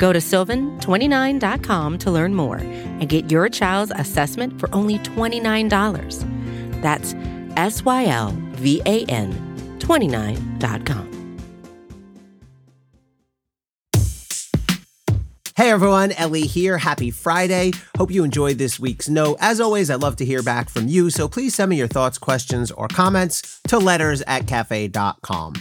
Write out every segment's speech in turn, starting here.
Go to sylvan29.com to learn more and get your child's assessment for only $29. That's S Y L V A N 29.com. Hey everyone, Elie here. Happy Friday. Hope you enjoyed this week's note. As always, I'd love to hear back from you, so please send me your thoughts, questions, or comments to letters at cafe.com.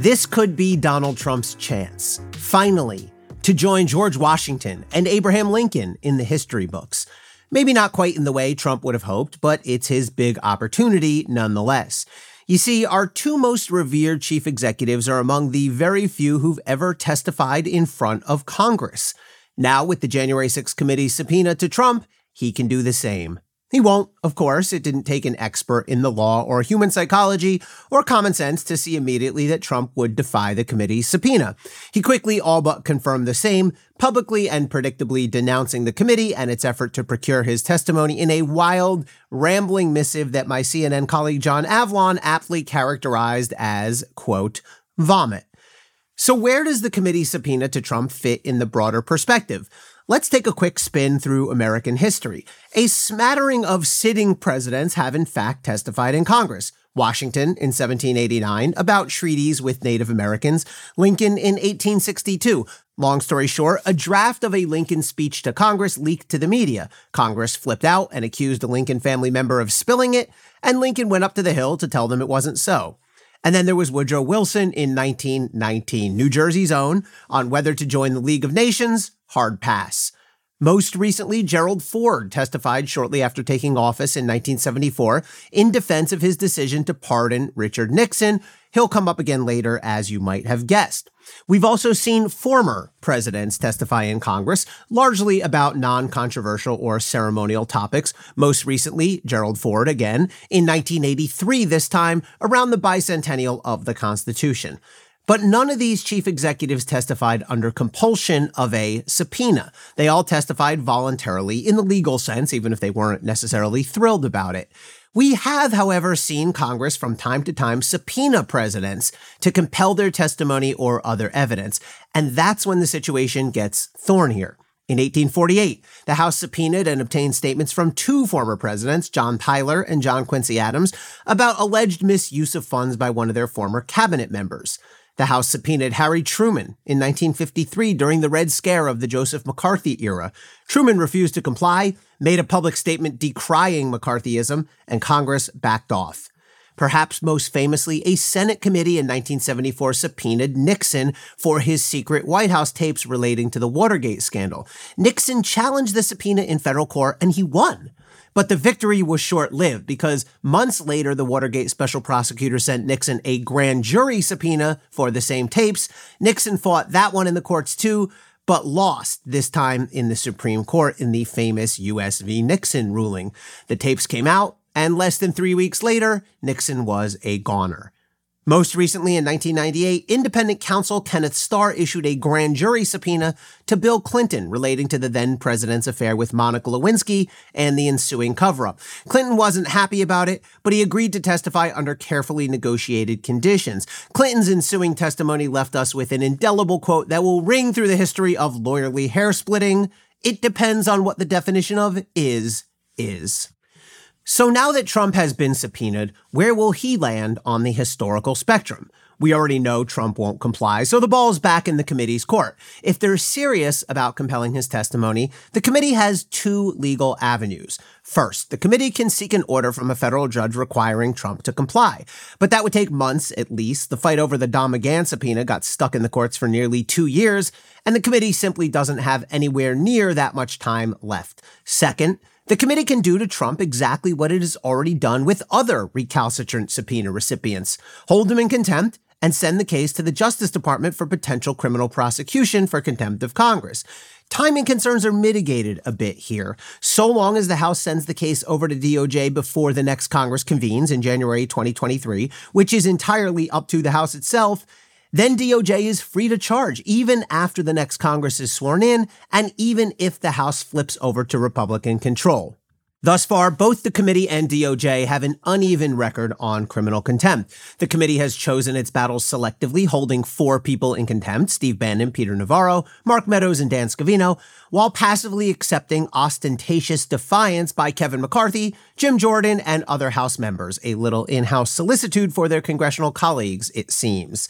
This could be Donald Trump's chance. Finally, to join George Washington and Abraham Lincoln in the history books. Maybe not quite in the way Trump would have hoped, but it's his big opportunity nonetheless. You see, our two most revered chief executives are among the very few who've ever testified in front of Congress. Now, with the January 6th committee subpoena to Trump, he can do the same. He won't, of course. It didn't take an expert in the law or human psychology or common sense to see immediately that Trump would defy the committee's subpoena. He quickly all but confirmed the same, publicly and predictably denouncing the committee and its effort to procure his testimony in a wild, rambling missive that my CNN colleague John Avlon aptly characterized as, quote, vomit. So where does the committee subpoena to Trump fit in the broader perspective? Let's take a quick spin through American history. A smattering of sitting presidents have in fact testified in Congress. Washington in 1789 about treaties with Native Americans, Lincoln in 1862. Long story short, a draft of a Lincoln speech to Congress leaked to the media. Congress flipped out and accused a Lincoln family member of spilling it, and Lincoln went up to the Hill to tell them it wasn't so. And then there was Woodrow Wilson in 1919, New Jersey's own, on whether to join the League of Nations, hard pass. Most recently, Gerald Ford testified shortly after taking office in 1974 in defense of his decision to pardon Richard Nixon. He'll come up again later, as you might have guessed. We've also seen former presidents testify in Congress, largely about non controversial or ceremonial topics. Most recently, Gerald Ford again in 1983, this time around the bicentennial of the Constitution. But none of these chief executives testified under compulsion of a subpoena. They all testified voluntarily in the legal sense, even if they weren't necessarily thrilled about it. We have, however, seen Congress from time to time subpoena presidents to compel their testimony or other evidence, and that's when the situation gets thornier. In 1848, the House subpoenaed and obtained statements from two former presidents, John Tyler and John Quincy Adams, about alleged misuse of funds by one of their former cabinet members. The House subpoenaed Harry Truman in 1953 during the Red Scare of the Joseph McCarthy era. Truman refused to comply, made a public statement decrying McCarthyism, and Congress backed off. Perhaps most famously, a Senate committee in 1974 subpoenaed Nixon for his secret White House tapes relating to the Watergate scandal. Nixon challenged the subpoena in federal court and he won. But the victory was short lived because months later, the Watergate special prosecutor sent Nixon a grand jury subpoena for the same tapes. Nixon fought that one in the courts too, but lost this time in the Supreme Court in the famous US v. Nixon ruling. The tapes came out, and less than three weeks later, Nixon was a goner. Most recently, in 1998, independent counsel Kenneth Starr issued a grand jury subpoena to Bill Clinton relating to the then president's affair with Monica Lewinsky and the ensuing cover up. Clinton wasn't happy about it, but he agreed to testify under carefully negotiated conditions. Clinton's ensuing testimony left us with an indelible quote that will ring through the history of lawyerly hair splitting. It depends on what the definition of is, is. So now that Trump has been subpoenaed, where will he land on the historical spectrum? We already know Trump won't comply, so the ball's back in the committee's court. If they're serious about compelling his testimony, the committee has two legal avenues. First, the committee can seek an order from a federal judge requiring Trump to comply. But that would take months at least. The fight over the Don McGahn subpoena got stuck in the courts for nearly two years, and the committee simply doesn't have anywhere near that much time left. Second, The committee can do to Trump exactly what it has already done with other recalcitrant subpoena recipients hold him in contempt and send the case to the Justice Department for potential criminal prosecution for contempt of Congress. Timing concerns are mitigated a bit here. So long as the House sends the case over to DOJ before the next Congress convenes in January 2023, which is entirely up to the House itself, then DOJ is free to charge even after the next Congress is sworn in and even if the House flips over to Republican control. Thus far, both the committee and DOJ have an uneven record on criminal contempt. The committee has chosen its battles selectively, holding four people in contempt Steve Bannon, Peter Navarro, Mark Meadows, and Dan Scavino, while passively accepting ostentatious defiance by Kevin McCarthy, Jim Jordan, and other House members. A little in house solicitude for their congressional colleagues, it seems.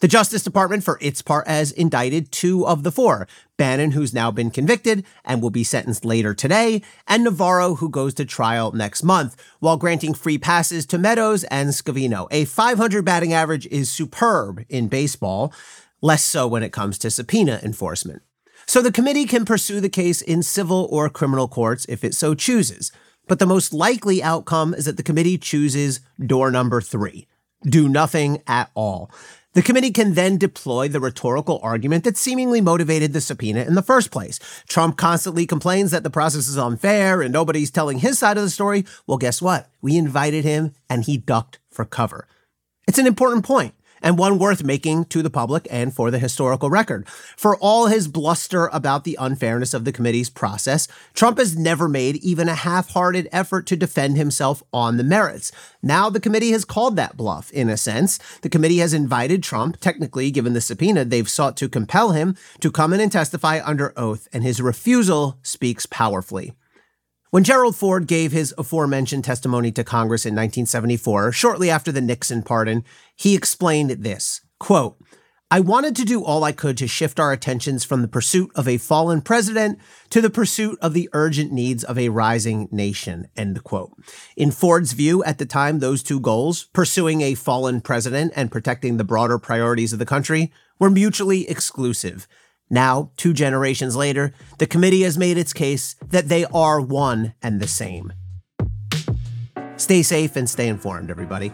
The Justice Department, for its part, has indicted two of the four Bannon, who's now been convicted and will be sentenced later today, and Navarro, who goes to trial next month, while granting free passes to Meadows and Scavino. A 500 batting average is superb in baseball, less so when it comes to subpoena enforcement. So the committee can pursue the case in civil or criminal courts if it so chooses. But the most likely outcome is that the committee chooses door number three do nothing at all. The committee can then deploy the rhetorical argument that seemingly motivated the subpoena in the first place. Trump constantly complains that the process is unfair and nobody's telling his side of the story. Well, guess what? We invited him and he ducked for cover. It's an important point and one worth making to the public and for the historical record. For all his bluster about the unfairness of the committee's process, Trump has never made even a half hearted effort to defend himself on the merits. Now the committee has called that bluff, in a sense. The committee has invited Trump, technically, given the subpoena, they've sought to compel him to come in and testify under oath, and his refusal speaks powerfully. When Gerald Ford gave his aforementioned testimony to Congress in 1974, shortly after the Nixon pardon, he explained this quote, I wanted to do all I could to shift our attentions from the pursuit of a fallen president to the pursuit of the urgent needs of a rising nation. End quote. In Ford's view at the time, those two goals, pursuing a fallen president and protecting the broader priorities of the country, were mutually exclusive. Now, two generations later, the committee has made its case that they are one and the same. Stay safe and stay informed, everybody.